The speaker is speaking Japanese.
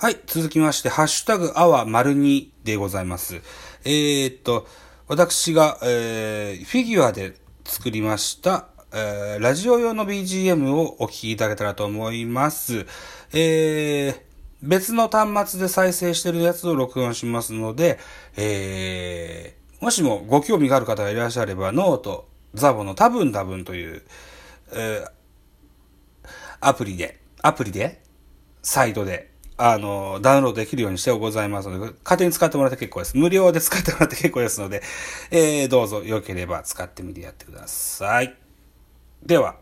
はい、続きまして、ハッシュタグアワ丸2でございます。えー、っと、私が、えー、フィギュアで作りました、えー、ラジオ用の BGM をお聴きいただけたらと思います。えー、別の端末で再生してるやつを録音しますので、えー、もしもご興味がある方がいらっしゃれば、ノート、ザボの多分多分という、えーアプリで、アプリで、サイトで、あの、ダウンロードできるようにしてございますので、勝手に使ってもらって結構です。無料で使ってもらって結構ですので、えー、どうぞ良ければ使ってみてやってください。では、